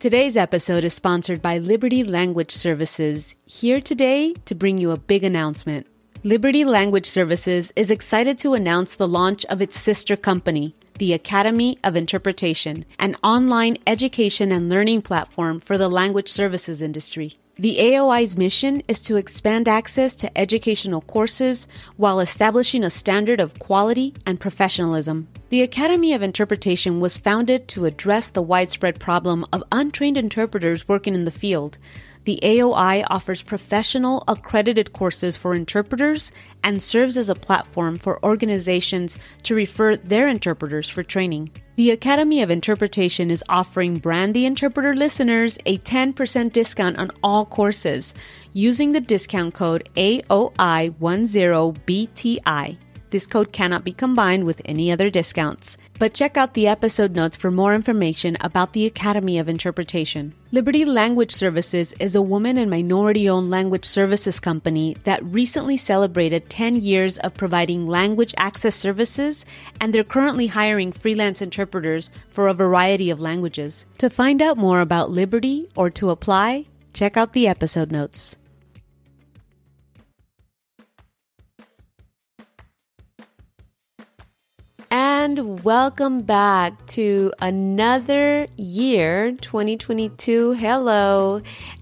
Today's episode is sponsored by Liberty Language Services, here today to bring you a big announcement. Liberty Language Services is excited to announce the launch of its sister company, the Academy of Interpretation, an online education and learning platform for the language services industry. The AOI's mission is to expand access to educational courses while establishing a standard of quality and professionalism. The Academy of Interpretation was founded to address the widespread problem of untrained interpreters working in the field. The AOI offers professional accredited courses for interpreters and serves as a platform for organizations to refer their interpreters for training. The Academy of Interpretation is offering Brand the Interpreter listeners a 10% discount on all courses using the discount code AOI10BTI. This code cannot be combined with any other discounts. But check out the episode notes for more information about the Academy of Interpretation. Liberty Language Services is a woman and minority owned language services company that recently celebrated 10 years of providing language access services, and they're currently hiring freelance interpreters for a variety of languages. To find out more about Liberty or to apply, check out the episode notes. And welcome back to another year, 2022. Hello.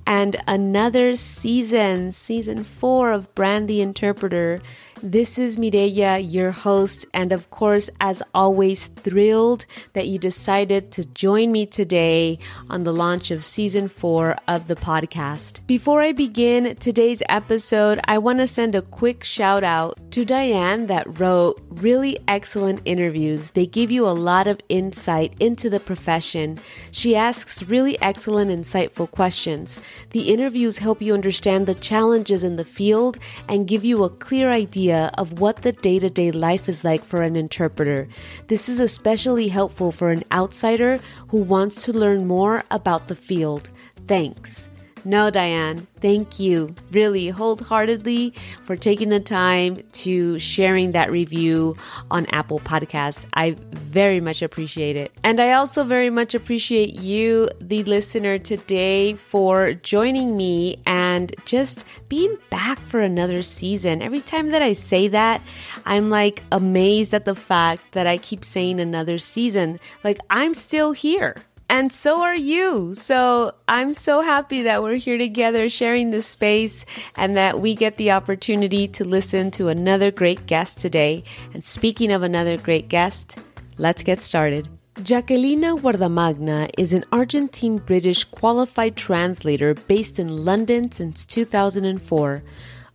And another season, season four of Brand the Interpreter. This is Mireya, your host, and of course, as always, thrilled that you decided to join me today on the launch of season four of the podcast. Before I begin today's episode, I want to send a quick shout out to Diane that wrote really excellent interviews. They give you a lot of insight into the profession. She asks really excellent, insightful questions. The interviews help you understand the challenges in the field and give you a clear idea of what the day to day life is like for an interpreter. This is especially helpful for an outsider who wants to learn more about the field. Thanks. No, Diane, thank you really wholeheartedly for taking the time to sharing that review on Apple Podcasts. I very much appreciate it. And I also very much appreciate you, the listener, today for joining me and just being back for another season. Every time that I say that, I'm like amazed at the fact that I keep saying another season. Like, I'm still here. And so are you. So I'm so happy that we're here together sharing this space and that we get the opportunity to listen to another great guest today. And speaking of another great guest, let's get started. Jacquelina Guardamagna is an Argentine British qualified translator based in London since 2004.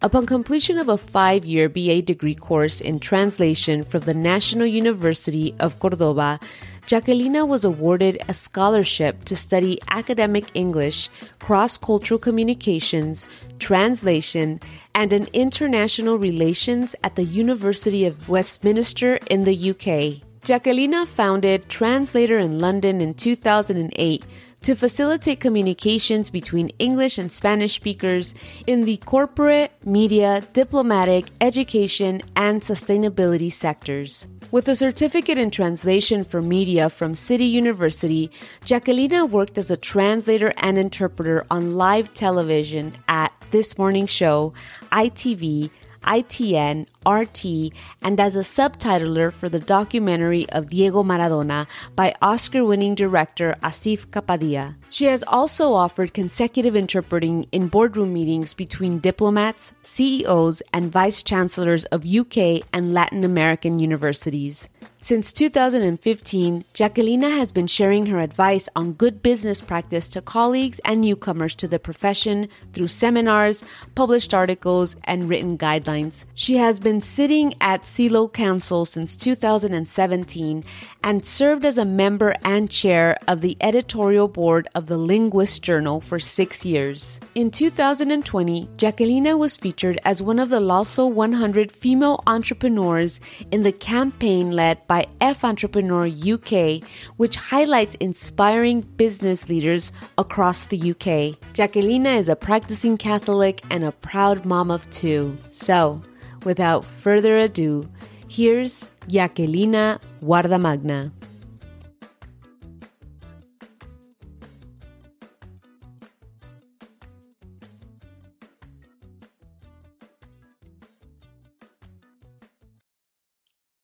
Upon completion of a five year BA degree course in translation from the National University of Cordoba, Jacquelina was awarded a scholarship to study academic English, cross cultural communications, translation, and an international relations at the University of Westminster in the UK. Jacquelina founded Translator in London in 2008 to facilitate communications between English and Spanish speakers in the corporate, media, diplomatic, education, and sustainability sectors. With a certificate in translation for media from City University, Jacquelina worked as a translator and interpreter on live television at This Morning Show, ITV, ITN, RT, and as a subtitler for the documentary of Diego Maradona by Oscar winning director Asif Kapadia. She has also offered consecutive interpreting in boardroom meetings between diplomats, CEOs, and vice chancellors of UK and Latin American universities. Since 2015, Jacquelina has been sharing her advice on good business practice to colleagues and newcomers to the profession through seminars, published articles, and written guidelines. She has been sitting at CIOL Council since 2017 and served as a member and chair of the editorial board of the Linguist Journal for six years. In 2020, Jacquelina was featured as one of the IAlso 100 female entrepreneurs in the campaign led by F Entrepreneur UK, which highlights inspiring business leaders across the UK. Jacquelina is a practicing Catholic and a proud mom of two. So, without further ado, here's Jacquelina Guardamagna.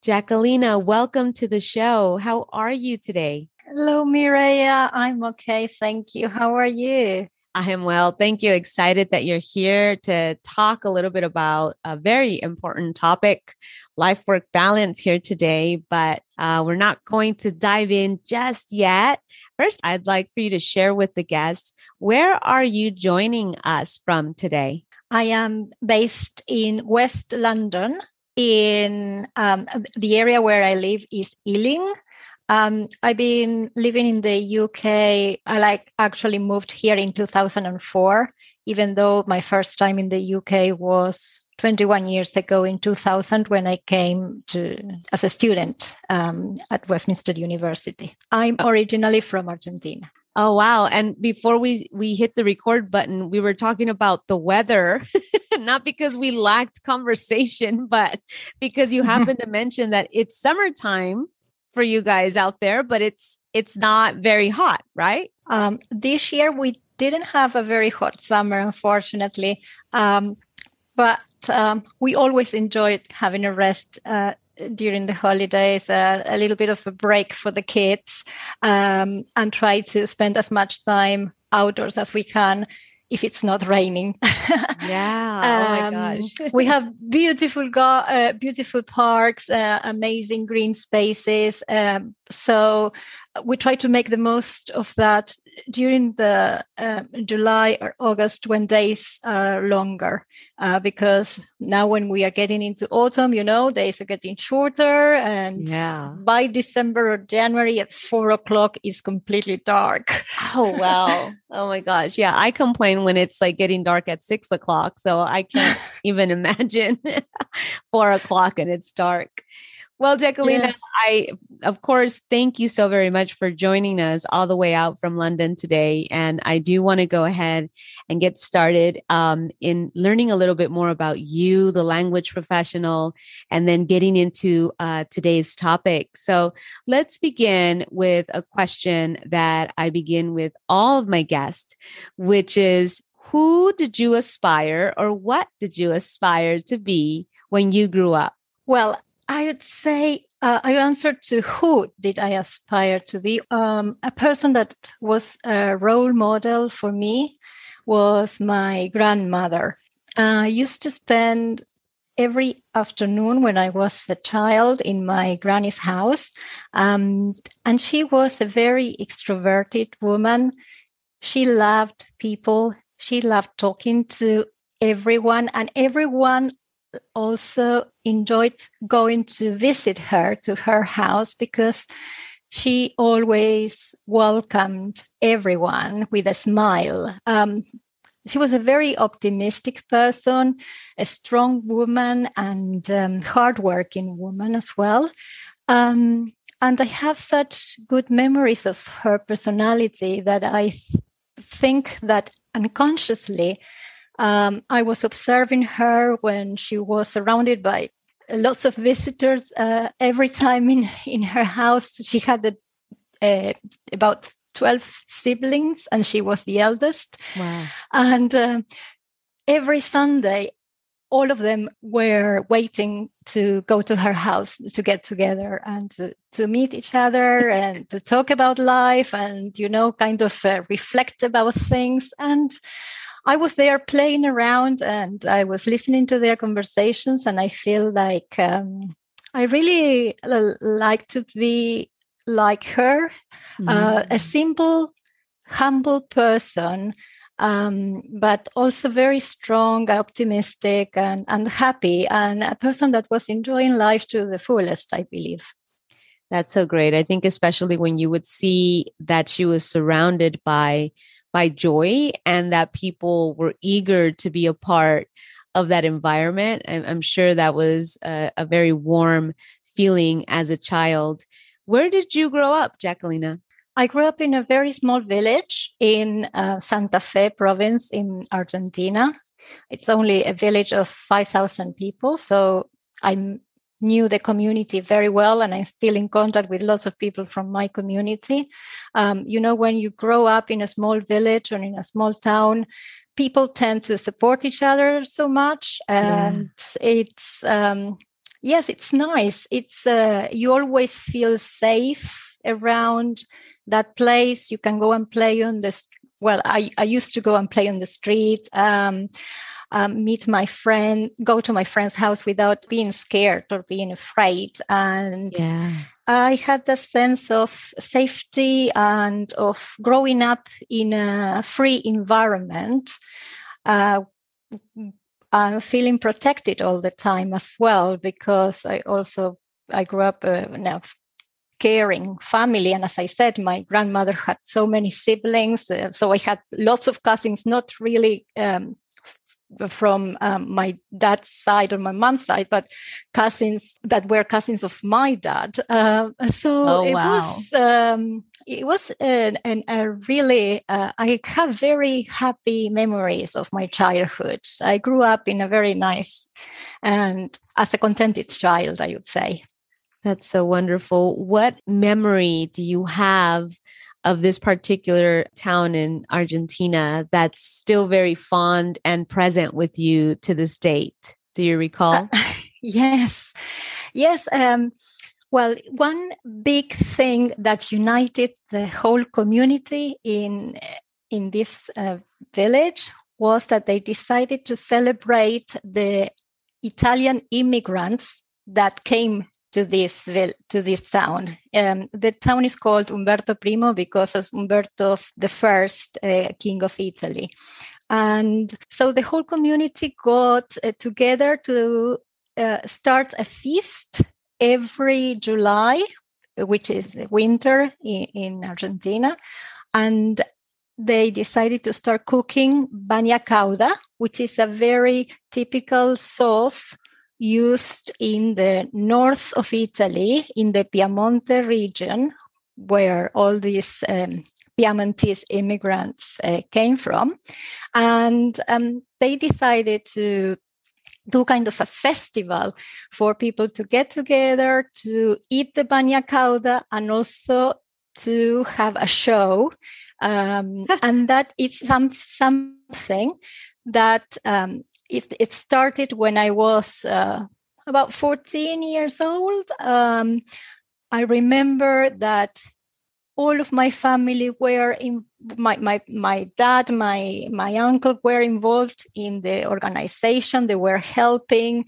Jacquelina, welcome to the show. How are you today? Hello, Mireya. I'm okay. Thank you. How are you? I am well. Thank you. Excited that you're here to talk a little bit about a very important topic, life work balance here today. But uh, we're not going to dive in just yet. First, I'd like for you to share with the guests where are you joining us from today? I am based in West London. In um, the area where I live is Ealing, um, I've been living in the UK. I like actually moved here in 2004, even though my first time in the UK was 21 years ago in 2000 when I came to as a student um, at Westminster University. I'm oh. originally from Argentina. Oh wow! And before we we hit the record button, we were talking about the weather, not because we lacked conversation, but because you happened to mention that it's summertime for you guys out there, but it's it's not very hot, right? Um, this year we didn't have a very hot summer, unfortunately, um, but um, we always enjoyed having a rest. Uh, during the holidays, uh, a little bit of a break for the kids, um, and try to spend as much time outdoors as we can if it's not raining. yeah. oh my um, gosh. we have beautiful, go- uh, beautiful parks, uh, amazing green spaces. Um, so we try to make the most of that during the uh, July or August when days are longer, uh, because now when we are getting into autumn, you know, days are getting shorter, and yeah. by December or January at four o'clock is completely dark. Oh wow! oh my gosh, yeah, I complain when it's like getting dark at six o'clock, so I can't even imagine four o'clock and it's dark. Well, Jacquelina, yes. I, of course, thank you so very much for joining us all the way out from London today. And I do want to go ahead and get started um, in learning a little bit more about you, the language professional, and then getting into uh, today's topic. So let's begin with a question that I begin with all of my guests, which is who did you aspire or what did you aspire to be when you grew up? Well, I would say uh, I answered to who did I aspire to be. Um, a person that was a role model for me was my grandmother. Uh, I used to spend every afternoon when I was a child in my granny's house. Um, and she was a very extroverted woman. She loved people. She loved talking to everyone, and everyone also enjoyed going to visit her to her house because she always welcomed everyone with a smile. Um, she was a very optimistic person, a strong woman, and um, hardworking woman as well. Um, and I have such good memories of her personality that I th- think that unconsciously um, I was observing her when she was surrounded by lots of visitors. Uh, every time in, in her house, she had a, uh, about 12 siblings, and she was the eldest. Wow. And uh, every Sunday, all of them were waiting to go to her house to get together and to, to meet each other and to talk about life and you know kind of uh, reflect about things and I was there playing around and I was listening to their conversations, and I feel like um, I really like to be like her, mm-hmm. uh, a simple, humble person. um, but also very strong, optimistic, and, and happy, and a person that was enjoying life to the fullest, I believe. That's so great. I think especially when you would see that she was surrounded by by joy and that people were eager to be a part of that environment. I'm, I'm sure that was a, a, very warm feeling as a child. Where did you grow up, Jacquelina? I grew up in a very small village in uh, Santa Fe province in Argentina. It's only a village of 5,000 people. So I knew the community very well, and I'm still in contact with lots of people from my community. Um, you know, when you grow up in a small village or in a small town, people tend to support each other so much. And yeah. it's, um, yes, it's nice. It's, uh, you always feel safe around that place. You can go and play on the well. I I used to go and play on the street. Um, um, meet my friend, go to my friend's house without being scared or being afraid. And yeah. I had the sense of safety and of growing up in a free environment. Uh, I'm feeling protected all the time as well because I also I grew up uh, now caring family. And as I said, my grandmother had so many siblings. Uh, so I had lots of cousins, not really um, from um, my dad's side or my mom's side, but cousins that were cousins of my dad. Uh, so oh, it wow. was um, it was a really uh, I have very happy memories of my childhood. I grew up in a very nice and as a contented child, I would say. That's so wonderful. What memory do you have of this particular town in Argentina that's still very fond and present with you to this date? Do you recall? Uh, yes. Yes. Um, well, one big thing that united the whole community in in this uh, village was that they decided to celebrate the Italian immigrants that came to this to this town. Um, the town is called Humberto Primo because of Umberto the first uh, king of Italy, and so the whole community got uh, together to uh, start a feast every July, which is winter in, in Argentina, and they decided to start cooking bagna cauda, which is a very typical sauce used in the north of Italy, in the Piemonte region, where all these um, Piemontese immigrants uh, came from. And um, they decided to do kind of a festival for people to get together, to eat the bagna cauda, and also to have a show. Um, and that is some, something that um, it, it started when I was uh, about 14 years old. Um, I remember that all of my family were in my, my, my dad, my, my uncle were involved in the organization. They were helping.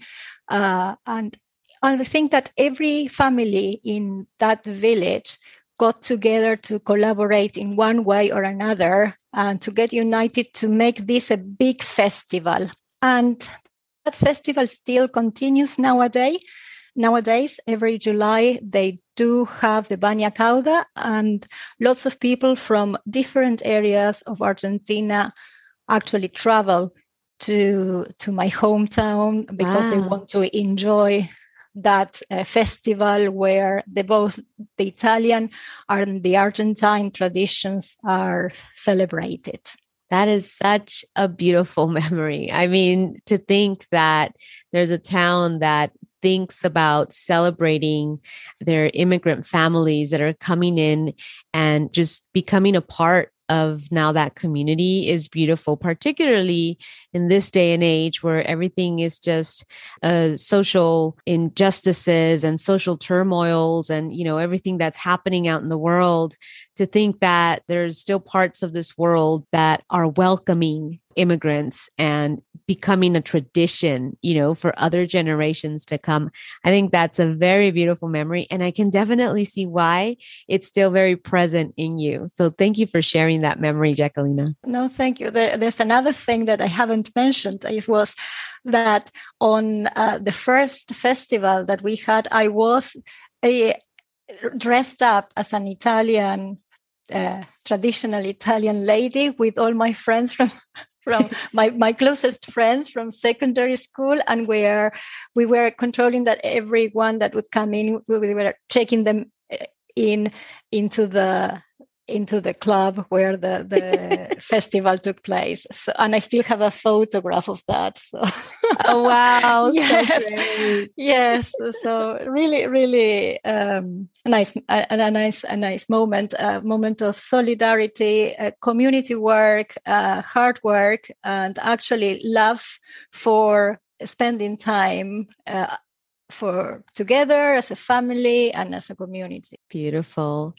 Uh, and I think that every family in that village got together to collaborate in one way or another and to get united to make this a big festival. And that festival still continues nowadays. Nowadays, every July, they do have the Bagna Cauda, and lots of people from different areas of Argentina actually travel to to my hometown because wow. they want to enjoy that uh, festival where the both the Italian and the Argentine traditions are celebrated. That is such a beautiful memory. I mean, to think that there's a town that thinks about celebrating their immigrant families that are coming in and just becoming a part of now that community is beautiful, particularly in this day and age where everything is just uh, social injustices and social turmoils and, you know, everything that's happening out in the world. To think that there's still parts of this world that are welcoming immigrants and becoming a tradition, you know, for other generations to come. I think that's a very beautiful memory. And I can definitely see why it's still very present in you. So thank you for sharing that memory, Jacquelina. No, thank you. there's another thing that I haven't mentioned. It was that on uh, the first festival that we had, I was a, dressed up as an Italian uh, traditional Italian lady with all my friends from from my, my closest friends from secondary school and where we were controlling that everyone that would come in we were checking them uh, in into the into the club where the, the festival took place. So, and I still have a photograph of that. So. oh wow! yes, so yes. So really, really um, nice, a, a, nice, a nice moment, a moment of solidarity, uh, community work, uh, hard work, and actually love for spending time uh, for together as a family and as a community. Beautiful.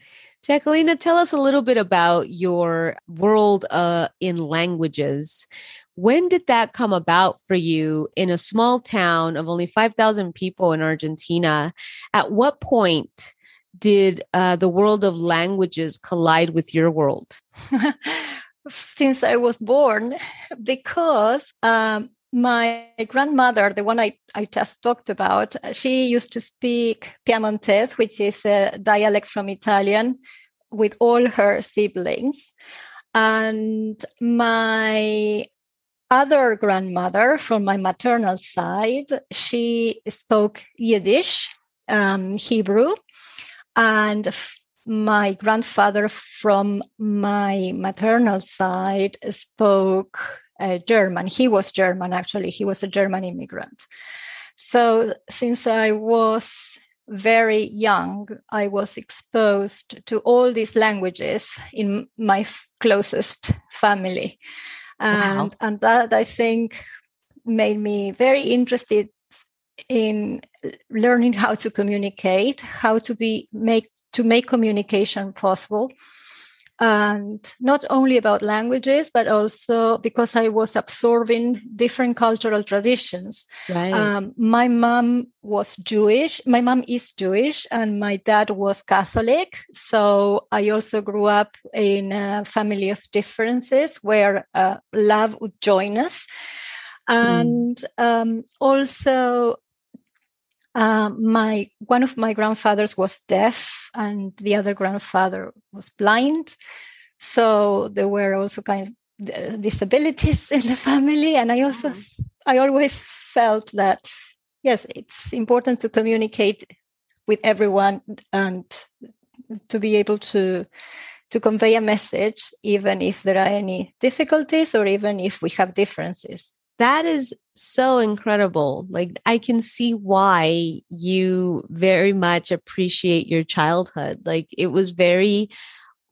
Jacquelina, tell us a little bit about your world uh, in languages. When did that come about for you in a small town of only 5,000 people in Argentina? At what point did uh, the world of languages collide with your world? Since I was born, because um, my grandmother, the one I, I just talked about, she used to speak Piemontese, which is a dialect from Italian, with all her siblings. And my other grandmother from my maternal side, she spoke Yiddish, um, Hebrew, and my grandfather from my maternal side spoke uh, German. He was German, actually. He was a German immigrant. So since I was very young, I was exposed to all these languages in my f- closest family. And, wow. and that I think made me very interested in learning how to communicate, how to be make to make communication possible and not only about languages but also because i was absorbing different cultural traditions right. um, my mom was jewish my mom is jewish and my dad was catholic so i also grew up in a family of differences where uh, love would join us hmm. and um, also um, my one of my grandfathers was deaf, and the other grandfather was blind. So there were also kind of uh, disabilities in the family, and I also mm-hmm. I always felt that yes, it's important to communicate with everyone and to be able to to convey a message, even if there are any difficulties or even if we have differences that is so incredible. Like I can see why you very much appreciate your childhood. Like it was very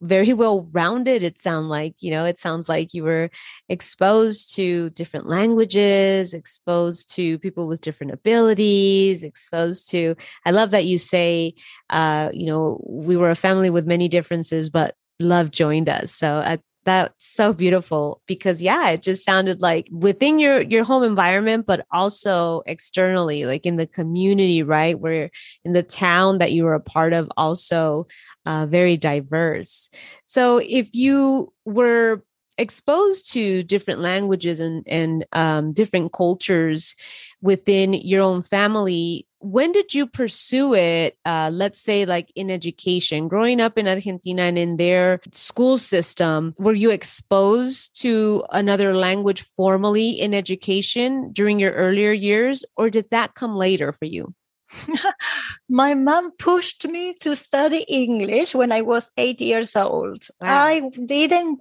very well rounded it sound like you know it sounds like you were exposed to different languages exposed to people with different abilities exposed to i love that you say uh you know we were a family with many differences but love joined us so I, that's so beautiful because yeah it just sounded like within your your home environment but also externally like in the community right where in the town that you were a part of also uh, very diverse. So if you were exposed to different languages and and um, different cultures within your own family when did you pursue it uh, let's say like in education? Growing up in argentina and in their school system were you exposed to another language formally in education during your earlier years or did that come later for you? My mom pushed me to study english when i was eight years old. Wow. i didn't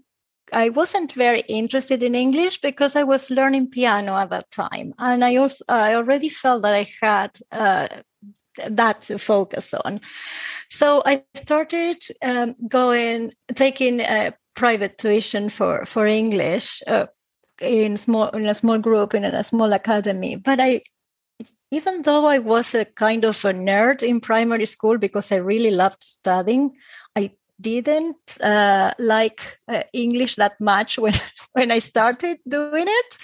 I wasn't very interested in English because I was learning piano at that time, and I also I already felt that I had uh, that to focus on. So I started um, going taking private tuition for for English uh, in small in a small group in a small academy. But I, even though I was a kind of a nerd in primary school because I really loved studying, didn't uh, like uh, English that much when when I started doing it.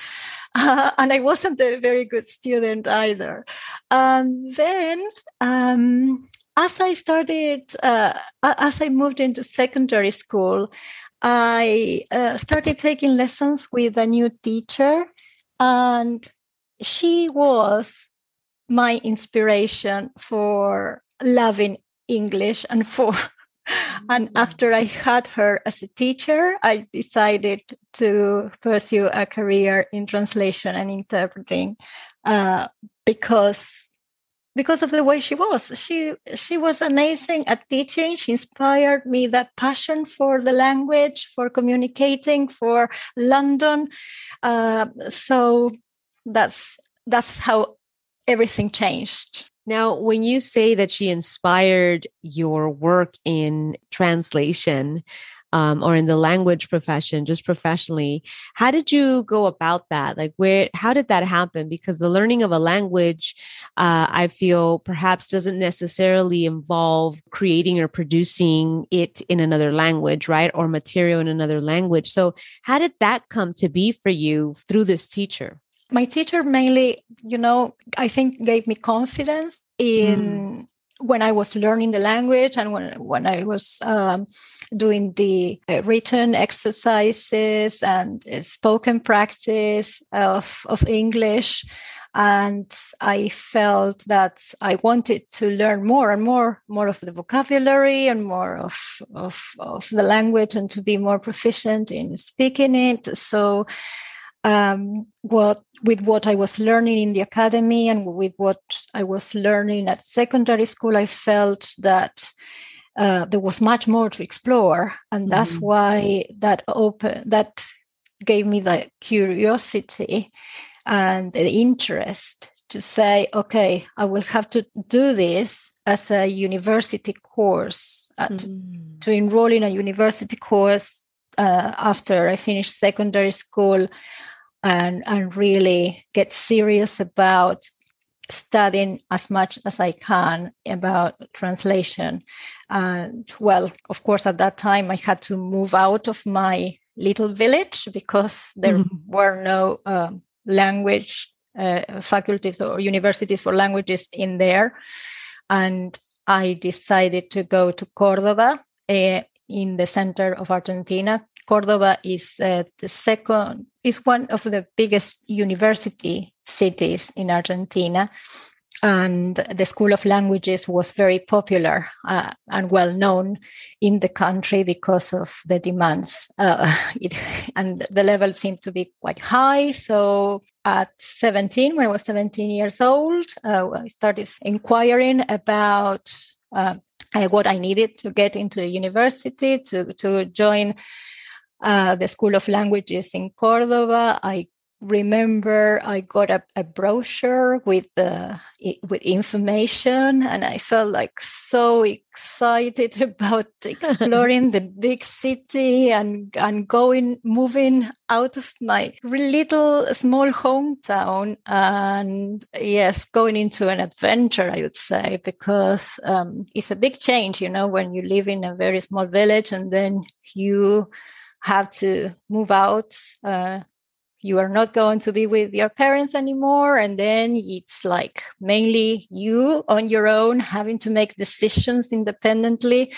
Uh, and I wasn't a very good student either. And then, um, as I started, uh, as I moved into secondary school, I uh, started taking lessons with a new teacher, and she was my inspiration for loving English and for and after I had her as a teacher, I decided to pursue a career in translation and interpreting uh, because because of the way she was. She she was amazing at teaching. She inspired me that passion for the language, for communicating, for London. Uh, so that's that's how everything changed. Now, when you say that she inspired your work in translation um, or in the language profession, just professionally, how did you go about that? Like, where, how did that happen? Because the learning of a language, uh, I feel perhaps doesn't necessarily involve creating or producing it in another language, right? Or material in another language. So, how did that come to be for you through this teacher? My teacher mainly you know i think gave me confidence in mm. when i was learning the language and when, when i was um, doing the uh, written exercises and uh, spoken practice of, of english and i felt that i wanted to learn more and more more of the vocabulary and more of, of, of the language and to be more proficient in speaking it so um, what with what I was learning in the academy and with what I was learning at secondary school, I felt that uh, there was much more to explore, and that's mm-hmm. why that open that gave me the curiosity and the interest to say, okay, I will have to do this as a university course, at, mm. to enroll in a university course uh, after I finished secondary school and, and really get serious about studying as much as I can about translation. And well, of course, at that time, I had to move out of my little village because there mm-hmm. were no um, language uh, faculties or universities for languages in there. And I decided to go to Cordoba uh, in the center of Argentina Cordoba is uh, the second, is one of the biggest university cities in Argentina. And the School of Languages was very popular uh, and well known in the country because of the demands. Uh, it, and the level seemed to be quite high. So at 17, when I was 17 years old, uh, I started inquiring about uh, what I needed to get into the university, to, to join uh, the School of Languages in Cordoba. I remember I got a, a brochure with the with information, and I felt like so excited about exploring the big city and and going moving out of my little small hometown and yes, going into an adventure. I would say because um, it's a big change, you know, when you live in a very small village and then you have to move out. Uh, you are not going to be with your parents anymore. And then it's like mainly you on your own having to make decisions independently.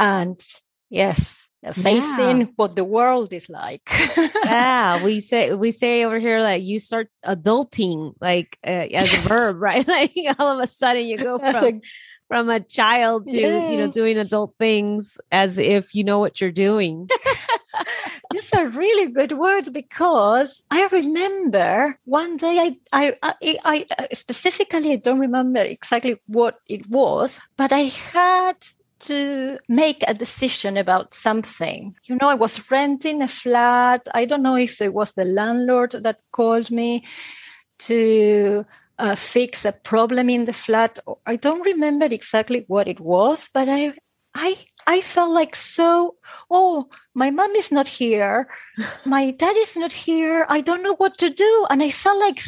And yes, facing yeah. what the world is like. yeah, we say we say over here like you start adulting like uh, as a verb, right? Like all of a sudden you go from from a child to yes. you know doing adult things as if you know what you're doing. It's a really good word because I remember one day I, I, I, I specifically I don't remember exactly what it was, but I had to make a decision about something. You know, I was renting a flat. I don't know if it was the landlord that called me to uh, fix a problem in the flat. I don't remember exactly what it was, but I I I felt like so, oh, my mom is not here. My dad is not here. I don't know what to do. And I felt like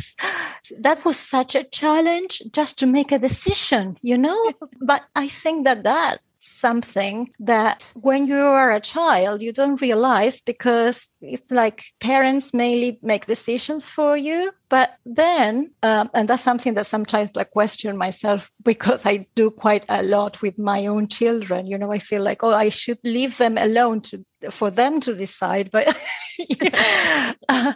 that was such a challenge just to make a decision, you know? but I think that that's something that when you are a child you don't realize because it's like parents mainly make decisions for you. But then um, and that's something that sometimes i question myself because i do quite a lot with my own children. You know i feel like oh i should leave them alone to for them to decide. But uh,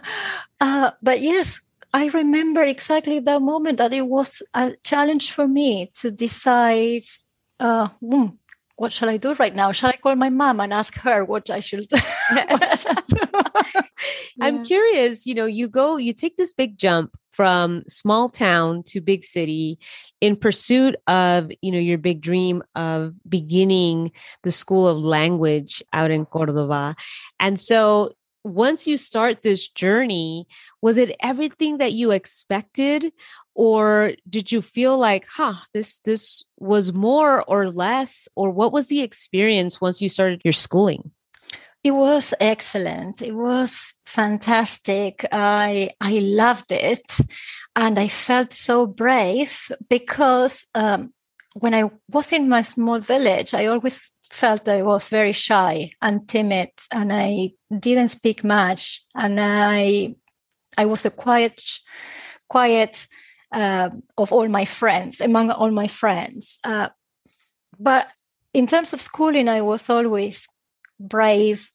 uh, but yes I remember exactly that moment that it was a challenge for me to decide uh, hmm, what shall I do right now? Shall I call my mom and ask her what I should do? I'm curious, you know, you go, you take this big jump from small town to big city in pursuit of, you know, your big dream of beginning the school of language out in Cordoba. And so once you start this journey, was it everything that you expected? Or did you feel like, huh, this this was more or less? Or what was the experience once you started your schooling? It was excellent. It was fantastic. I I loved it, and I felt so brave because um, when I was in my small village, I always felt I was very shy and timid, and I didn't speak much, and I I was the quiet, quiet uh, of all my friends among all my friends. Uh, but in terms of schooling, I was always brave,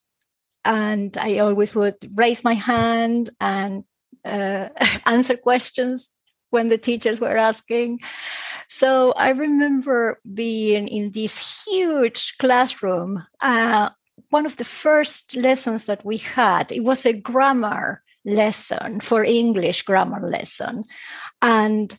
and I always would raise my hand and uh, answer questions when the teachers were asking. So I remember being in this huge classroom. Uh, one of the first lessons that we had, it was a grammar lesson for English grammar lesson. And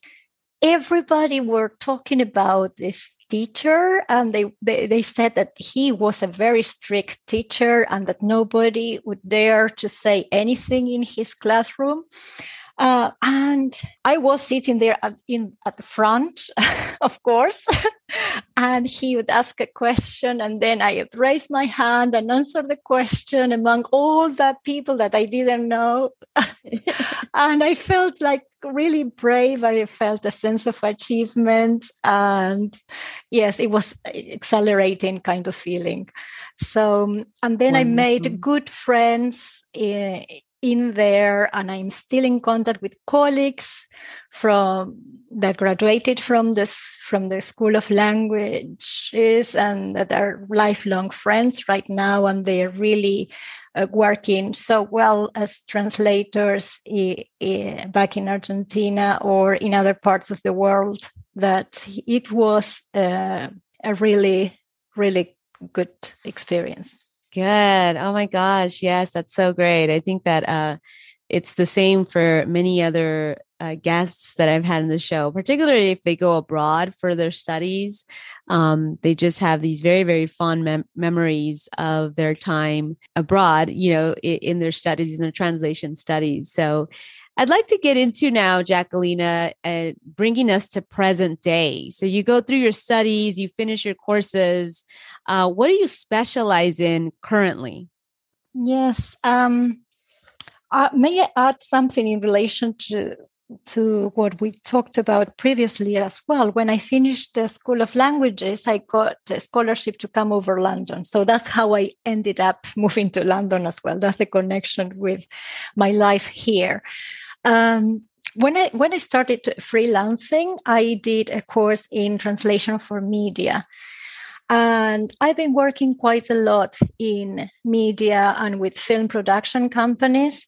everybody were talking about this teacher and they, they, they said that he was a very strict teacher and that nobody would dare to say anything in his classroom uh, and I was sitting there at, in at the front, of course, and he would ask a question, and then I would raise my hand and answer the question among all that people that I didn't know, and I felt like really brave. I felt a sense of achievement, and yes, it was accelerating kind of feeling. So, and then Wonderful. I made good friends. In, in there and i'm still in contact with colleagues from that graduated from this from the school of languages and that are lifelong friends right now and they're really uh, working so well as translators I- I- back in argentina or in other parts of the world that it was uh, a really really good experience Good. Oh my gosh. Yes, that's so great. I think that uh, it's the same for many other uh, guests that I've had in the show, particularly if they go abroad for their studies. Um, they just have these very, very fond mem- memories of their time abroad, you know, in, in their studies, in their translation studies. So I'd like to get into now, Jacquelina, uh, bringing us to present day. So you go through your studies, you finish your courses. Uh, what do you specialize in currently? Yes. Um, uh, may I add something in relation to to what we talked about previously as well. When I finished the School of Languages, I got a scholarship to come over London. So that's how I ended up moving to London as well. That's the connection with my life here. Um, when I when I started freelancing, I did a course in translation for media. And I've been working quite a lot in media and with film production companies.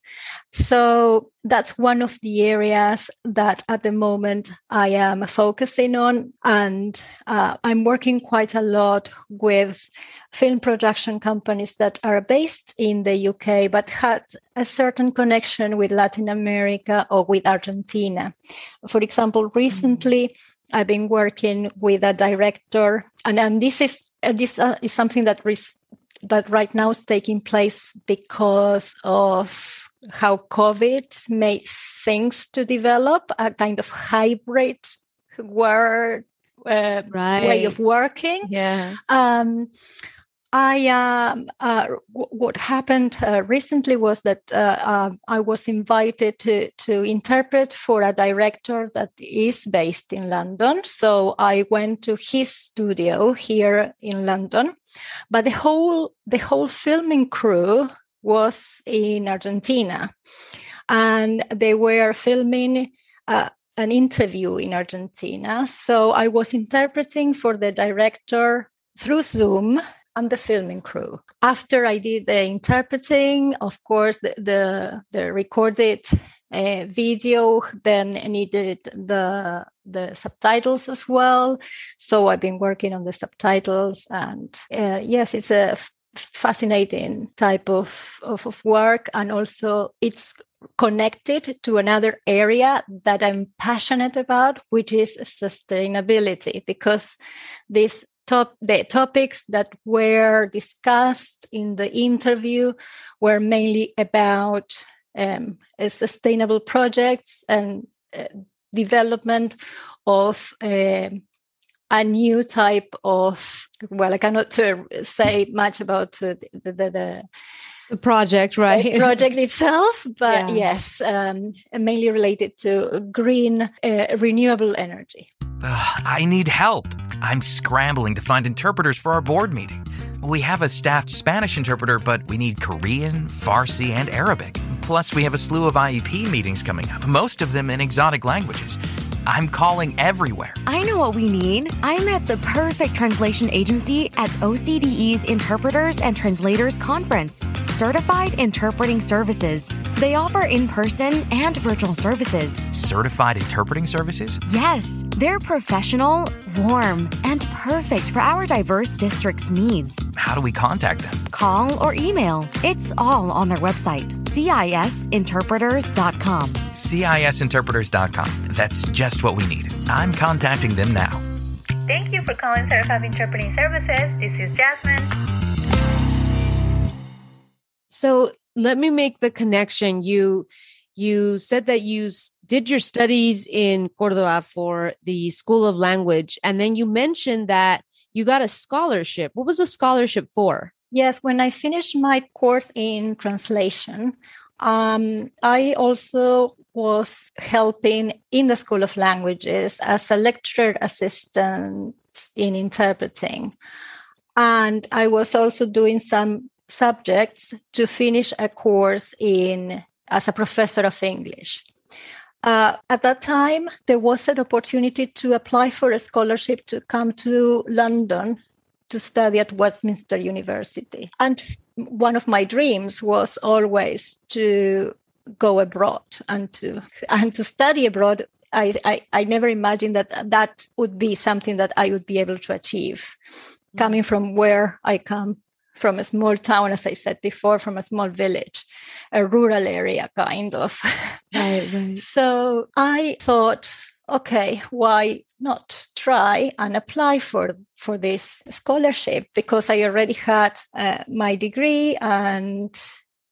So that's one of the areas that at the moment I am focusing on. And uh, I'm working quite a lot with film production companies that are based in the UK but had a certain connection with Latin America or with Argentina. For example, recently, mm-hmm I've been working with a director, and, and this is uh, this uh, is something that res- that right now is taking place because of how COVID made things to develop a kind of hybrid word uh, right. way of working. Yeah. Um, I um, uh, w- what happened uh, recently was that uh, uh, I was invited to to interpret for a director that is based in London. So I went to his studio here in London, but the whole the whole filming crew was in Argentina, and they were filming. Uh, an interview in Argentina. So I was interpreting for the director through Zoom and the filming crew. After I did the interpreting, of course, the the, the recorded uh, video then needed the the subtitles as well. So I've been working on the subtitles, and uh, yes, it's a f- fascinating type of, of of work, and also it's connected to another area that I'm passionate about, which is sustainability, because this top, the topics that were discussed in the interview were mainly about um, sustainable projects and uh, development of uh, a new type of well i cannot uh, say much about the, the, the, the project right? the project itself but yeah. yes um, mainly related to green uh, renewable energy. I need help I'm scrambling to find interpreters for our board meeting. We have a staffed Spanish interpreter, but we need Korean, Farsi, and Arabic. Plus, we have a slew of IEP meetings coming up, most of them in exotic languages. I'm calling everywhere. I know what we need. I'm at the perfect translation agency at OCDE's Interpreters and Translators Conference. Certified Interpreting Services. They offer in person and virtual services. Certified Interpreting Services? Yes. They're professional, warm, and perfect for our diverse district's needs. How do we contact them? Call or email. It's all on their website, cisinterpreters.com. cisinterpreters.com. That's just what we need. I'm contacting them now. Thank you for calling Certified Interpreting Services. This is Jasmine. So let me make the connection. You you said that you did your studies in Cordoba for the School of Language, and then you mentioned that you got a scholarship. What was the scholarship for? Yes, when I finished my course in translation, um, I also was helping in the School of Languages as a lecturer assistant in interpreting. And I was also doing some subjects to finish a course in as a professor of English. Uh, at that time, there was an opportunity to apply for a scholarship to come to London to study at Westminster University. And one of my dreams was always to go abroad and to and to study abroad. I, I, I never imagined that that would be something that I would be able to achieve, mm-hmm. coming from where I come from a small town, as I said before, from a small village, a rural area kind of. Right, right. so I thought, okay, why not try and apply for for this scholarship because I already had uh, my degree and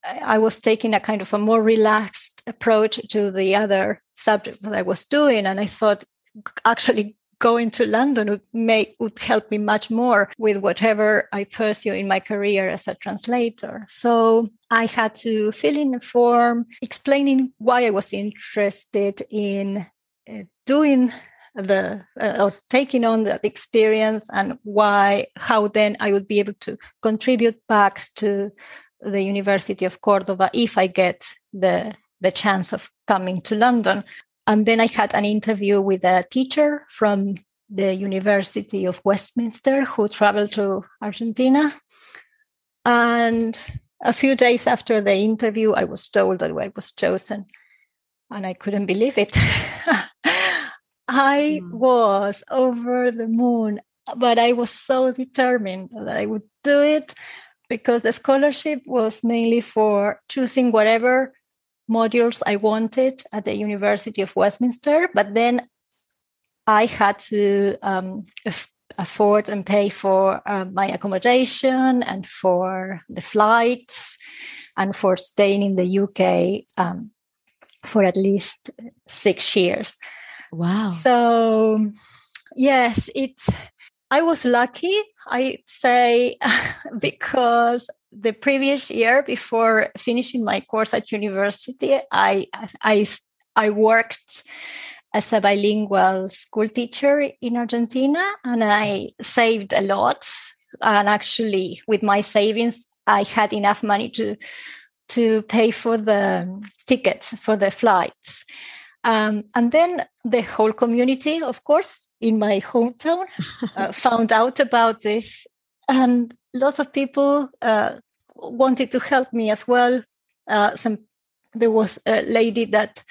I was taking a kind of a more relaxed approach to the other subjects that I was doing, and I thought actually going to London would make would help me much more with whatever I pursue in my career as a translator. So I had to fill in a form explaining why I was interested in doing the uh, or taking on that experience and why how then I would be able to contribute back to the University of Cordoba if I get the the chance of coming to London. And then I had an interview with a teacher from the University of Westminster who traveled to Argentina. And a few days after the interview, I was told that I was chosen. And I couldn't believe it. I mm. was over the moon, but I was so determined that I would do it because the scholarship was mainly for choosing whatever modules I wanted at the University of Westminster, but then I had to um, afford and pay for uh, my accommodation and for the flights and for staying in the UK um, for at least six years. Wow. So, yes, it's. I was lucky. I say mm. because the previous year before finishing my course at university, I I I worked as a bilingual school teacher in Argentina and I saved a lot. And actually, with my savings, I had enough money to to pay for the tickets for the flights. Um, and then the whole community, of course, in my hometown, uh, found out about this, and lots of people uh, wanted to help me as well. Uh, some there was a lady that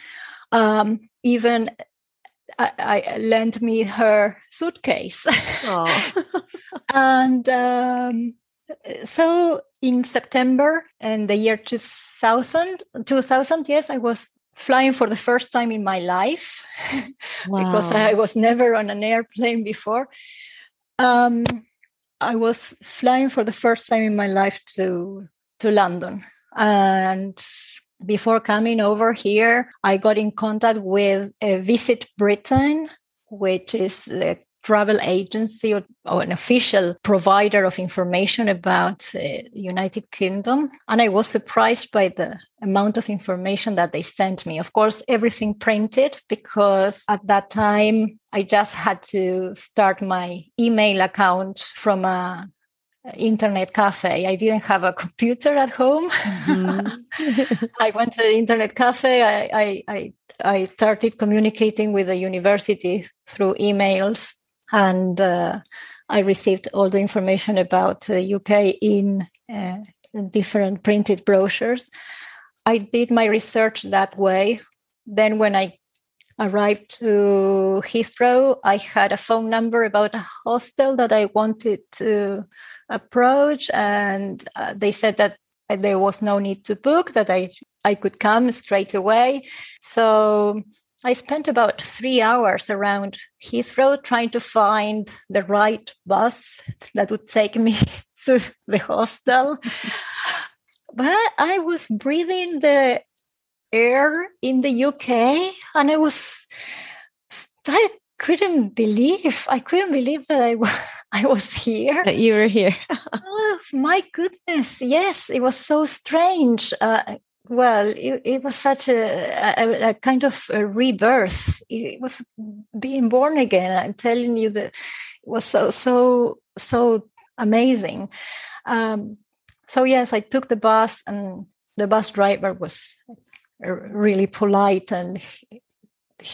um, even I, I, lent me her suitcase. and um, so in September and the year 2000, 2000, yes, I was flying for the first time in my life wow. because I was never on an airplane before. Um, I was flying for the first time in my life to to London, and before coming over here, I got in contact with Visit Britain, which is the travel agency or, or, an official provider of information about uh, United Kingdom, and I was surprised by the amount of information that they sent me. Of course, everything printed because at that time I just had to start my email account from a internet cafe. I didn't have a computer at home. Mm-hmm. I went to the internet cafe. I, I, I, I, started communicating with the university through emails, and uh, I received all the information about the UK in uh, different printed brochures. I did my research that way. Then, when I arrived to Heathrow, I had a phone number about a hostel that I wanted to approach and uh, they said that there was no need to book that i i could come straight away so i spent about three hours around heathrow trying to find the right bus that would take me to the hostel but i was breathing the air in the uk and i was i couldn't believe i couldn't believe that i was I was here. That you were here. oh my goodness! Yes, it was so strange. Uh, well, it, it, was such a, a, a, kind of a rebirth. It was being born again. I'm telling you that it was so so so amazing. Um, so yes, I took the bus, and the bus driver was really polite, and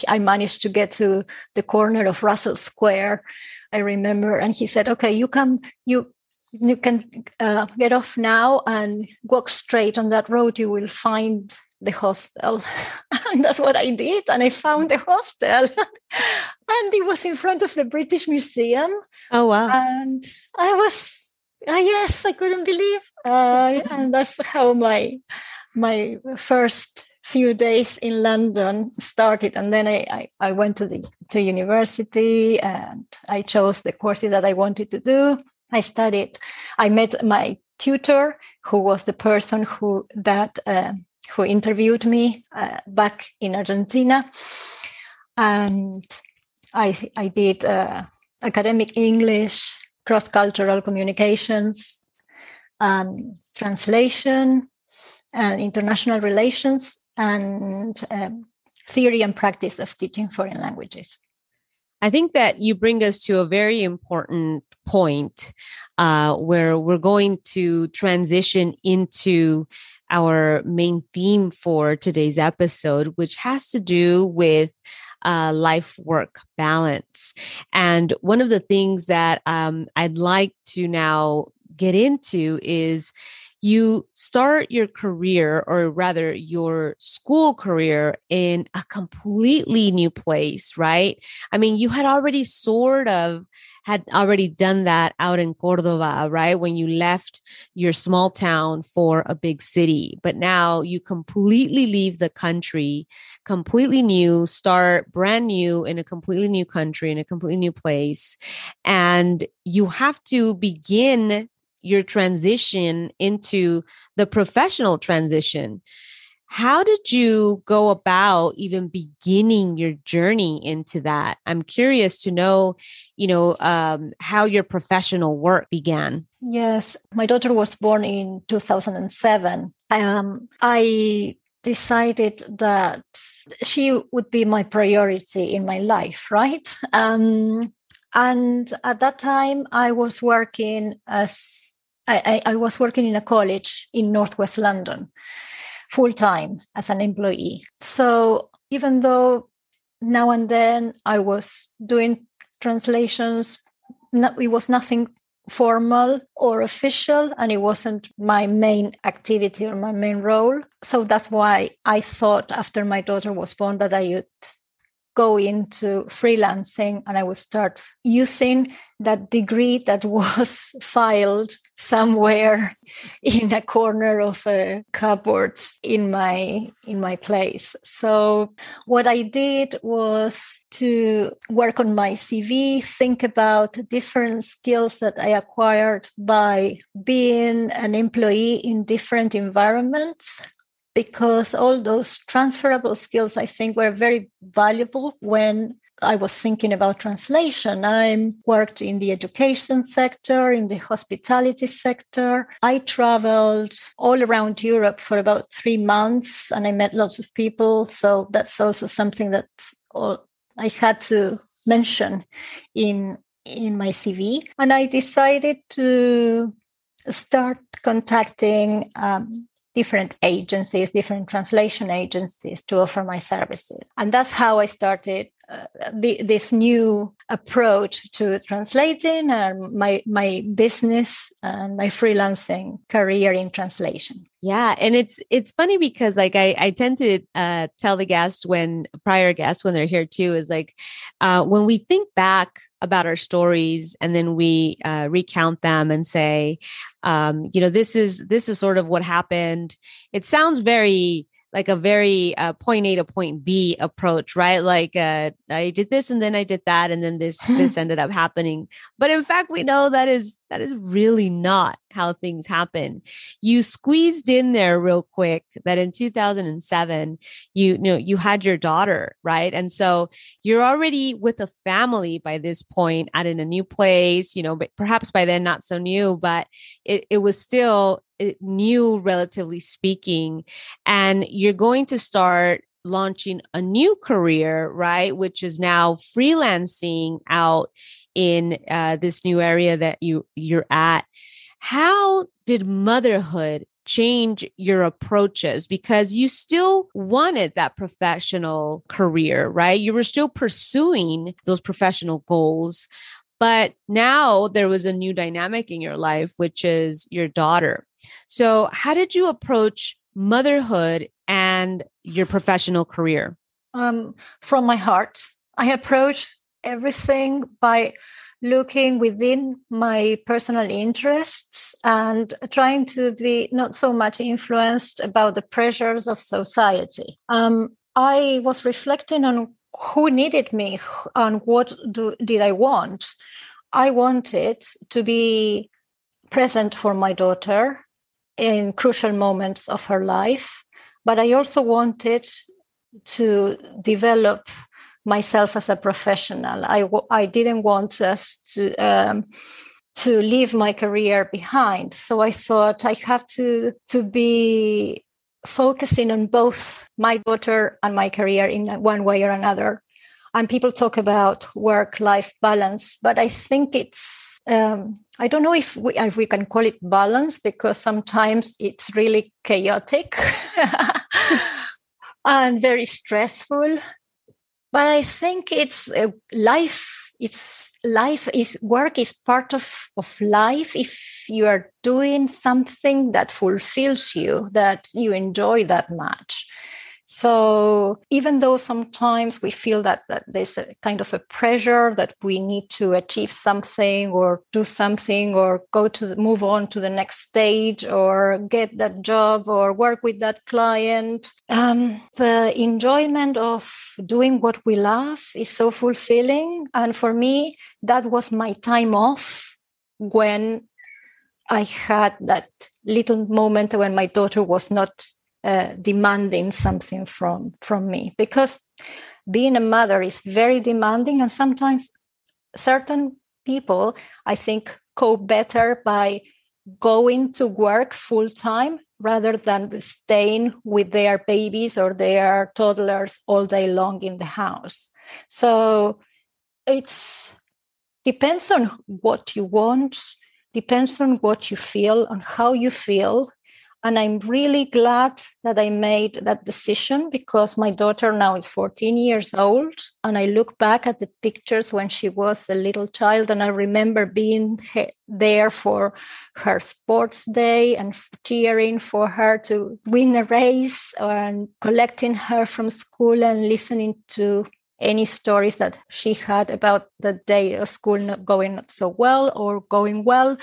I managed to get to the corner of Russell Square I remember, and he said, "Okay, you come, you you can uh, get off now and walk straight on that road. You will find the hostel." and that's what I did, and I found the hostel, and it was in front of the British Museum. Oh wow! And I was, uh, yes, I couldn't believe, uh, and that's how my my first few days in London started, and then I, I, I, went to the to university and I chose the courses that I wanted to do. I studied. I met my tutor, who was the person who that uh, who interviewed me uh, back in Argentina, and I I did uh, academic English, cross cultural communications, and translation, and international relations and um, theory and practice of teaching foreign languages. I think that you bring us to a very important point uh, where we're going to transition into our main theme for today's episode, which has to do with uh, life work balance. And one of the things that um, I'd like to now get into is you start your career or rather your school career in a completely new place, right? I mean, you had already sort of had already done that out in Cordoba, right? When you left your small town for a big city. But now you completely leave the country, completely new, start brand new in a completely new country, in a completely new place. And you have to begin your transition into the professional transition. how did you go about even beginning your journey into that? I'm curious to know, you know, um, how your professional work began. Yes, my daughter was born in 2007. Um, I decided that she would be my priority in my life, right? Um, and at that time, I was working as I, I, I was working in a college in Northwest London full time as an employee. So even though now and then I was doing translations, it was nothing formal or official, and it wasn't my main activity or my main role. So that's why I thought after my daughter was born that I would go into freelancing and I would start using that degree that was filed somewhere in a corner of uh, a cupboard in my in my place. So what I did was to work on my CV, think about different skills that I acquired by being an employee in different environments because all those transferable skills I think were very valuable when I was thinking about translation. I worked in the education sector, in the hospitality sector. I traveled all around Europe for about three months and I met lots of people. So that's also something that I had to mention in in my CV. And I decided to start contacting um, different agencies, different translation agencies to offer my services. And that's how I started the, this new approach to translating and my my business and my freelancing career in translation. Yeah, and it's it's funny because like I I tend to uh, tell the guests when prior guests when they're here too is like uh, when we think back about our stories and then we uh, recount them and say um, you know this is this is sort of what happened. It sounds very like a very uh, point A to point B approach, right? Like uh, I did this and then I did that and then this this ended up happening. But in fact, we know that is that is really not how things happen. You squeezed in there real quick that in 2007 you, you know you had your daughter, right? And so you're already with a family by this point, at in a new place, you know, but perhaps by then not so new, but it, it was still new, relatively speaking. And you're going to start launching a new career, right? Which is now freelancing out in uh, this new area that you you're at. How did motherhood change your approaches because you still wanted that professional career, right? You were still pursuing those professional goals, but now there was a new dynamic in your life, which is your daughter. So, how did you approach motherhood and your professional career? Um, from my heart. I approach everything by looking within my personal interests and trying to be not so much influenced about the pressures of society. Um, I was reflecting on who needed me and what do, did I want. I wanted to be present for my daughter in crucial moments of her life, but I also wanted to develop myself as a professional. I, I didn't want us to, um, to leave my career behind. So I thought I have to, to be focusing on both my daughter and my career in one way or another. And people talk about work life balance, but I think it's, um, I don't know if we, if we can call it balance because sometimes it's really chaotic and very stressful. But I think it's uh, life, it's life is work is part of, of life if you are doing something that fulfills you that you enjoy that much so even though sometimes we feel that, that there's a kind of a pressure that we need to achieve something or do something or go to the, move on to the next stage or get that job or work with that client, um, the enjoyment of doing what we love is so fulfilling. And for me, that was my time off when I had that little moment when my daughter was not uh, demanding something from from me. Because being a mother is very demanding and sometimes certain people i think cope better by going to work full time rather than staying with their babies or their toddlers all day long in the house. So it's depends on what you want depends on what you feel on how you feel and I'm really glad that I made that decision because my daughter now is 14 years old. And I look back at the pictures when she was a little child, and I remember being there for her sports day and cheering for her to win a race and collecting her from school and listening to any stories that she had about the day of school not going not so well or going well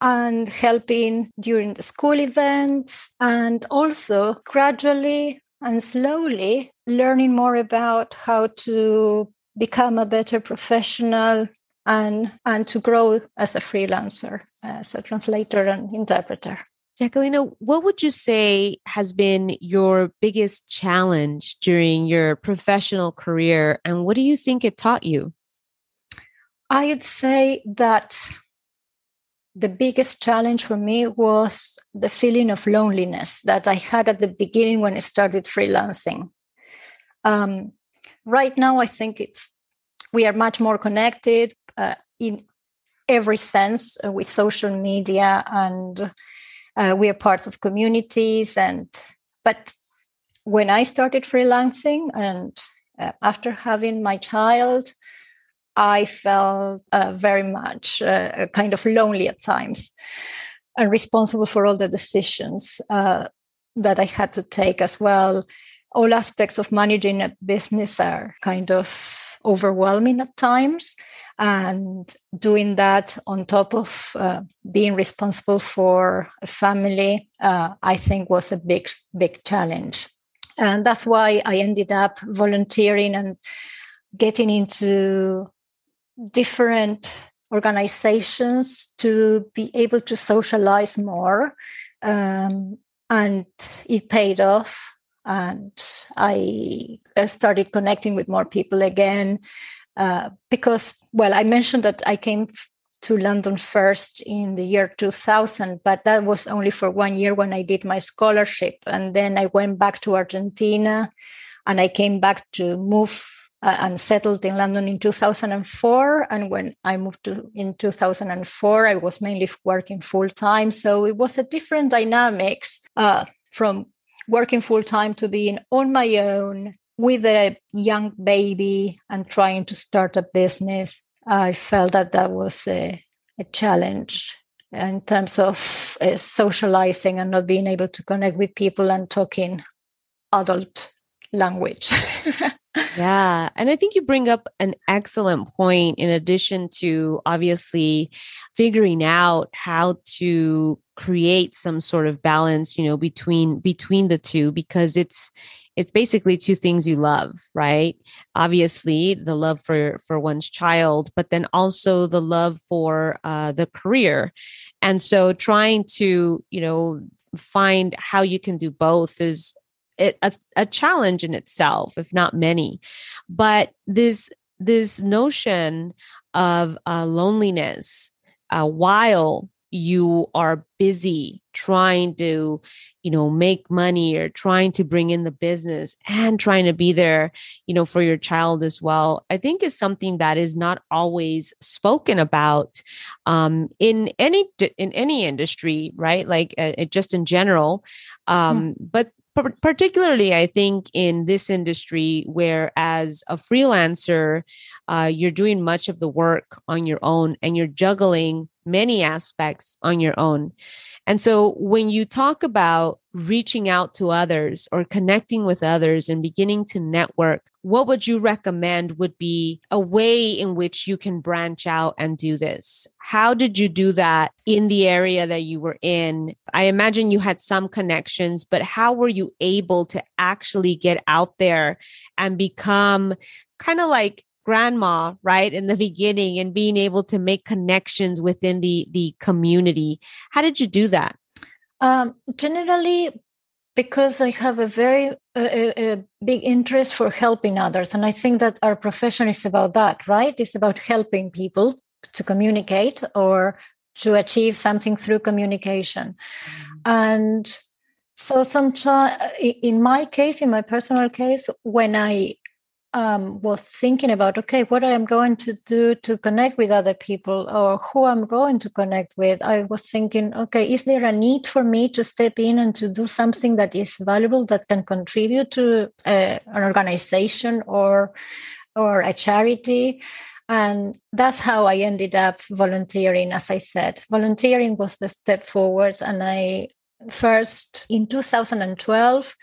and helping during the school events and also gradually and slowly learning more about how to become a better professional and and to grow as a freelancer as a translator and interpreter Jacquelina, what would you say has been your biggest challenge during your professional career and what do you think it taught you? I would say that the biggest challenge for me was the feeling of loneliness that I had at the beginning when I started freelancing. Um, right now, I think it's we are much more connected uh, in every sense uh, with social media, and uh, we are parts of communities. And but when I started freelancing, and uh, after having my child, I felt uh, very much uh, kind of lonely at times and responsible for all the decisions uh, that I had to take as well. All aspects of managing a business are kind of overwhelming at times. And doing that on top of uh, being responsible for a family, uh, I think was a big, big challenge. And that's why I ended up volunteering and getting into different organizations to be able to socialize more. Um, and it paid off. And I started connecting with more people again uh, because, well, I mentioned that I came to London first in the year 2000, but that was only for one year when I did my scholarship. And then I went back to Argentina and I came back to move uh, and settled in London in 2004. And when I moved to in 2004, I was mainly working full time. So it was a different dynamics uh, from working full time to being on my own with a young baby and trying to start a business. I felt that that was a, a challenge in terms of uh, socializing and not being able to connect with people and talking adult language. Yeah. And I think you bring up an excellent point in addition to obviously figuring out how to create some sort of balance, you know, between between the two because it's it's basically two things you love, right? Obviously, the love for for one's child, but then also the love for uh the career. And so trying to, you know, find how you can do both is it, a, a challenge in itself, if not many. But this this notion of uh, loneliness uh, while you are busy trying to you know make money or trying to bring in the business and trying to be there you know for your child as well i think is something that is not always spoken about um, in any in any industry right like uh, just in general um, yeah. but particularly i think in this industry where as a freelancer uh, you're doing much of the work on your own and you're juggling many aspects on your own and so when you talk about reaching out to others or connecting with others and beginning to network what would you recommend would be a way in which you can branch out and do this? How did you do that in the area that you were in? I imagine you had some connections, but how were you able to actually get out there and become kind of like grandma right in the beginning and being able to make connections within the the community how did you do that um, generally because I have a very a, a, big interest for helping others, and I think that our profession is about that, right? It's about helping people to communicate or to achieve something through communication, mm-hmm. and so sometimes, in my case, in my personal case, when I um, was thinking about okay what i am going to do to connect with other people or who i'm going to connect with i was thinking okay is there a need for me to step in and to do something that is valuable that can contribute to uh, an organization or or a charity? And that's how i ended up volunteering as i said. Volunteering was the step forward and i first in 2012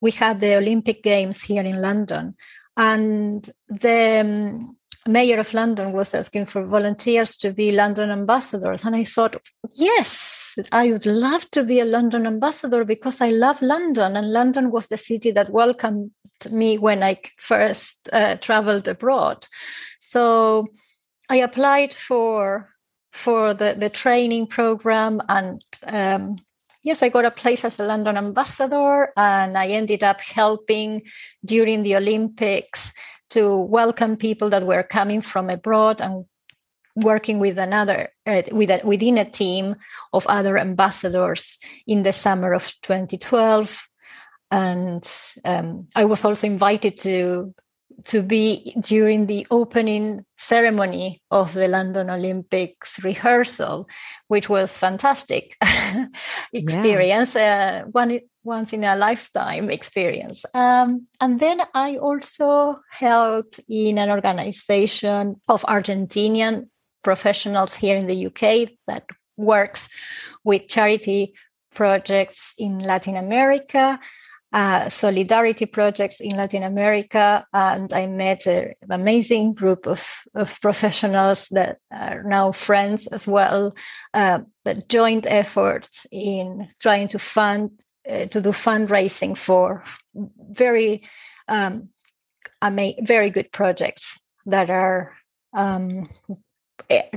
we had the olympic games here in london and the um, mayor of London was asking for volunteers to be London ambassadors. And I thought, yes, I would love to be a London ambassador because I love London. And London was the city that welcomed me when I first uh, traveled abroad. So I applied for for the, the training program and um, yes, I got a place as a London ambassador, and I ended up helping during the Olympics to welcome people that were coming from abroad and working with another uh, with a, within a team of other ambassadors in the summer of 2012 and um, i was also invited to to be during the opening ceremony of the London Olympics rehearsal, which was fantastic experience, yeah. uh, one once in a lifetime experience. Um, and then I also helped in an organization of Argentinian professionals here in the UK that works with charity projects in Latin America uh, solidarity projects in Latin America, and I met an amazing group of, of professionals that are now friends as well. Uh, that joint efforts in trying to fund uh, to do fundraising for very um, ama- very good projects that are um,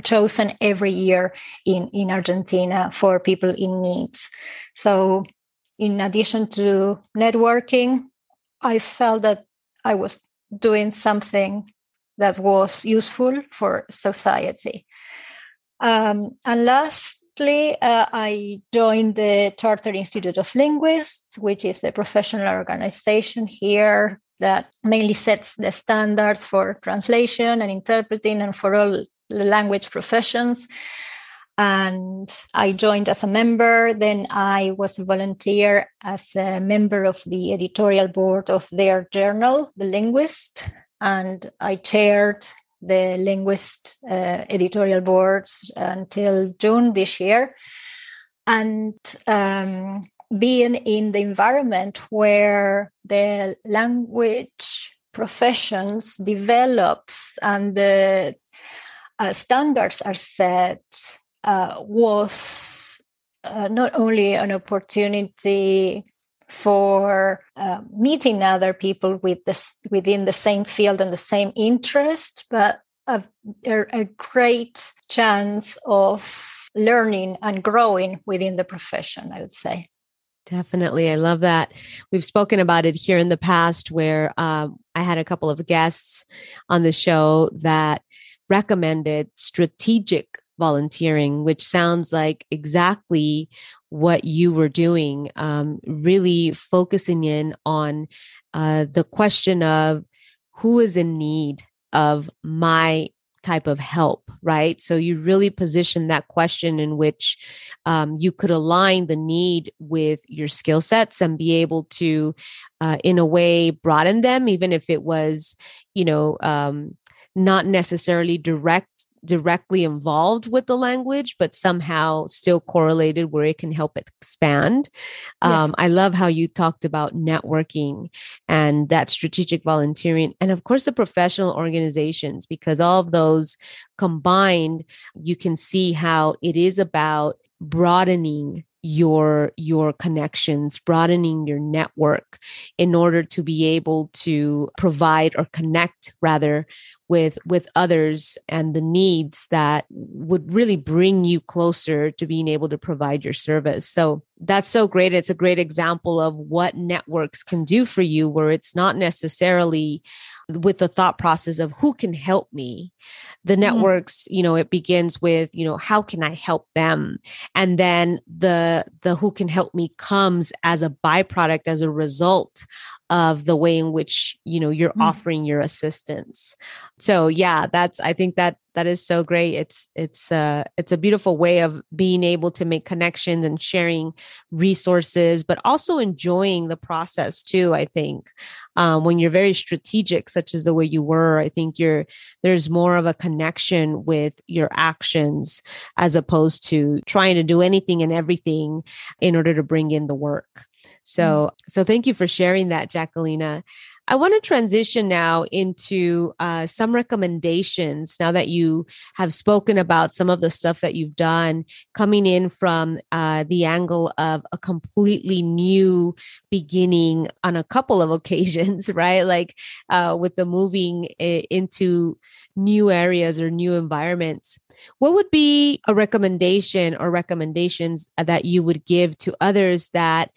chosen every year in in Argentina for people in needs. So in addition to networking, I felt that I was doing something that was useful for society. Um, and lastly, uh, I joined the Charter Institute of Linguists, which is a professional organization here that mainly sets the standards for translation and interpreting and for all the language professions and I joined as a member. Then I was a volunteer as a member of the editorial board of their journal, The Linguist, and I chaired the Linguist uh, editorial board until June this year. And um, being in the environment where the language professions develops and the uh, standards are set uh, was uh, not only an opportunity for uh, meeting other people with this within the same field and the same interest, but a, a great chance of learning and growing within the profession. I would say. Definitely. I love that. We've spoken about it here in the past where um, I had a couple of guests on the show that recommended strategic volunteering, which sounds like exactly what you were doing, um, really focusing in on uh, the question of who is in need of my type of help, right? So you really position that question in which um, you could align the need with your skill sets and be able to, uh, in a way, broaden them, even if it was, you know, um, not necessarily direct directly involved with the language, but somehow still correlated where it can help expand. Yes. Um, I love how you talked about networking and that strategic volunteering, and of course, the professional organizations, because all of those combined, you can see how it is about broadening your your connections broadening your network in order to be able to provide or connect rather with with others and the needs that would really bring you closer to being able to provide your service. So that's so great. It's a great example of what networks can do for you where it's not necessarily with the thought process of who can help me. The mm-hmm. networks you know it begins with you know how can i help them? And then the the who can help me comes as a byproduct as a result of the way in which you know you're mm-hmm. offering your assistance. So yeah that's i think that that is so great. It's it's uh it's a beautiful way of being able to make connections and sharing resources but also enjoying the process too i think. Um, when you're very strategic such as the way you were i think you're there's more of a connection with your actions as opposed to trying to do anything and everything in order to bring in the work so, mm. so thank you for sharing that, Jacquelina. I want to transition now into uh, some recommendations now that you have spoken about some of the stuff that you've done coming in from uh, the angle of a completely new beginning on a couple of occasions, right? Like uh, with the moving into new areas or new environments. What would be a recommendation or recommendations that you would give to others that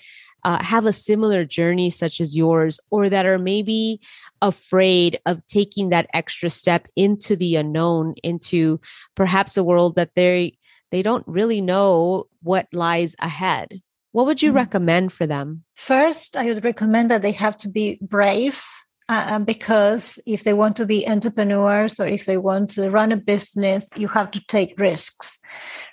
uh, have a similar journey such as yours or that are maybe afraid of taking that extra step into the unknown into perhaps a world that they they don't really know what lies ahead what would you mm-hmm. recommend for them first i would recommend that they have to be brave uh, because if they want to be entrepreneurs or if they want to run a business, you have to take risks,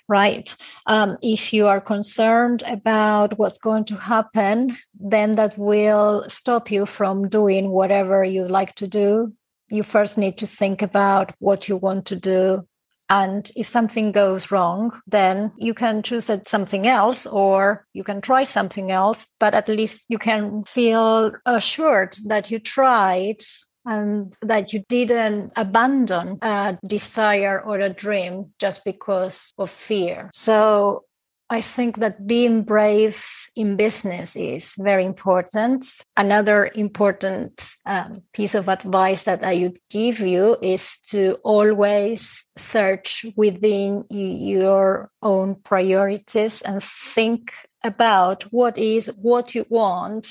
right? Um, if you are concerned about what's going to happen, then that will stop you from doing whatever you like to do. You first need to think about what you want to do and if something goes wrong, then you can choose something else or you can try something else, but at least you can feel assured that you tried and that you didn't abandon a desire or a dream just because of fear. So I think that being brave in business is very important. Another important um, piece of advice that I would give you is to always search within your own priorities and think about what is what you want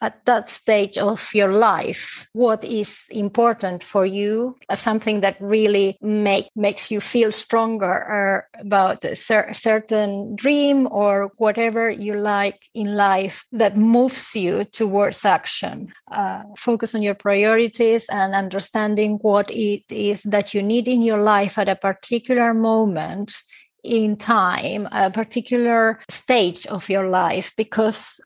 at that stage of your life what is important for you? Something that really make makes you feel stronger uh, about a cer- certain dream or whatever you like in life that moves you towards action. Uh, focus on your priorities and understanding what it is that you need in your life at a particular moment in time, a particular stage of your life, because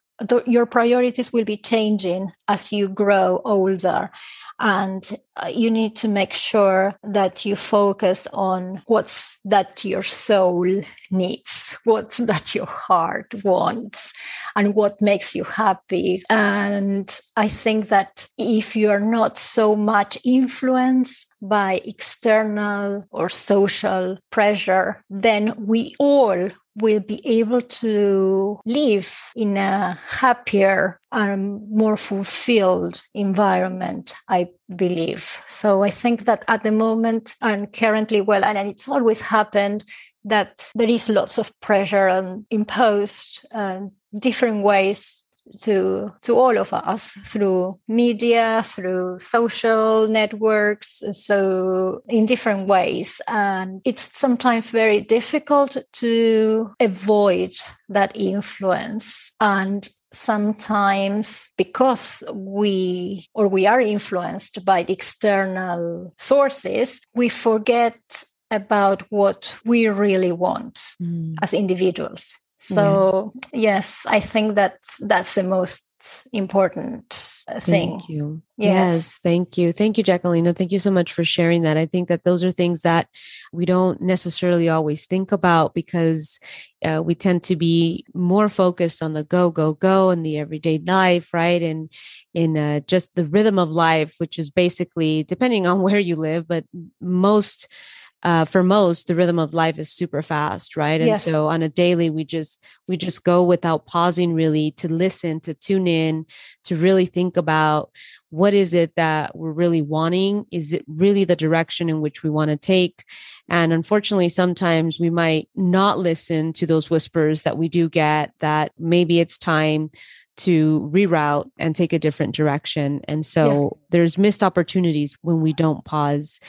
your priorities will be changing as you grow older. And uh, you need to make sure that you focus on what's that your soul needs what's that your heart wants and what makes you happy. And i think that if you're not so much influenced by external or social pressure then we all will be able to live in a happier and more fulfilled environment, I believe. So I think that at the moment and currently, well, and it's always happened that there is lots of pressure and imposed uh, different ways to to all of us through media through social networks so in different ways. And it's sometimes very difficult to avoid that influence. And sometimes because we or we are influenced by external sources we forget about what we really want mm. as individuals so yeah. yes i think that that's the most important uh, thing thank you yes. yes thank you thank you Jacqueline. thank you so much for sharing that i think that those are things that we don't necessarily always think about because uh, we tend to be more focused on the go go go and the everyday life right and in uh, just the rhythm of life which is basically depending on where you live but most uh, for most the rhythm of life is super fast right? And Yes. so on a daily we just we just go without pausing really to listen to tune in to really think about what is it that we're really wanting? Is it really the direction in which we want to take? And unfortunately sometimes we might not listen to those whispers that we do get that maybe it's time to reroute and take a different direction. And so there's missed opportunities when we don't pause.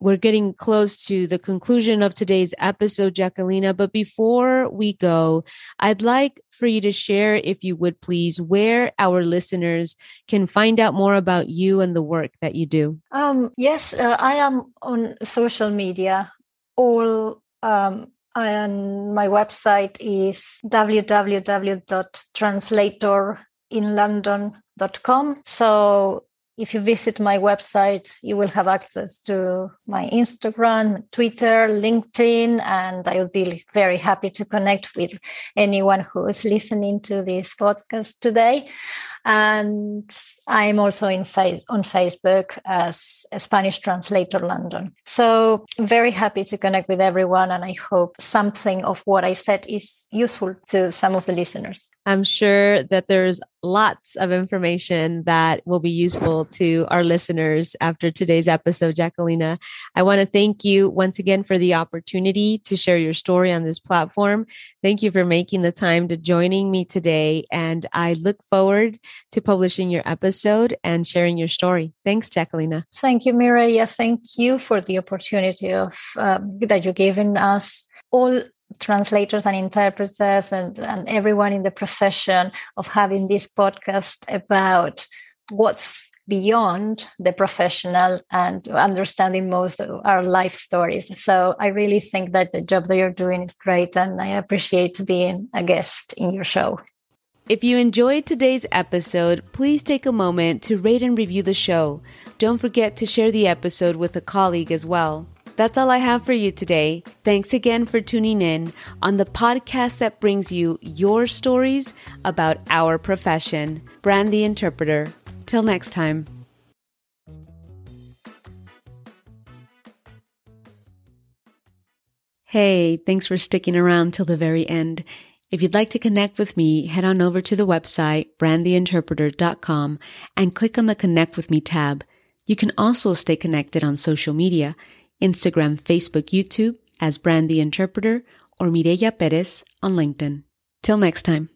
We're getting close to the conclusion of today's episode, Jacquelina. But before we go, I'd like for you to share, if you would please, where our listeners can find out more about you and the work that you do. Um, yes, uh, I am on social media. All um, and my website is www.translatorinlondon.com. So if you visit my website, you will have access to my Instagram, Twitter, LinkedIn, and I would be very happy to connect with anyone who is listening to this podcast today. And I'm also in fa- on Facebook as a Spanish Translator London. So very happy to connect with everyone, and I hope something of what I said is useful to some of the listeners. I'm sure that there's lots of information that will be useful to our listeners after today's episode, Jacquelina. I want to thank you once again for the opportunity to share your story on this platform. Thank you for making the time to joining me today. And I look forward to publishing your episode and sharing your story. Thanks, Jacquelina. Thank you, Mireya. Thank you for the opportunity of um, that you're giving us all translators and interpreters and, and everyone in the profession of having this podcast about what's beyond the professional and understanding most of our life stories. So I really think that the job that you're doing is great and I appreciate being a guest in your show. If you enjoyed today's episode, please take a moment to rate and review the show. Don't forget to share the episode with a colleague as well. That's all I have for you today. Thanks again for tuning in on the podcast that brings you your stories about our profession. Brand the Interpreter. Till next time. Hey, thanks for sticking around till the very end. If you'd like to connect with me, head on over to the website brandtheinterpreter.com and click on the Connect with Me tab. You can also stay connected on social media, Instagram, Facebook, YouTube as Brand the Interpreter or Mireya Perez on LinkedIn. Till next time.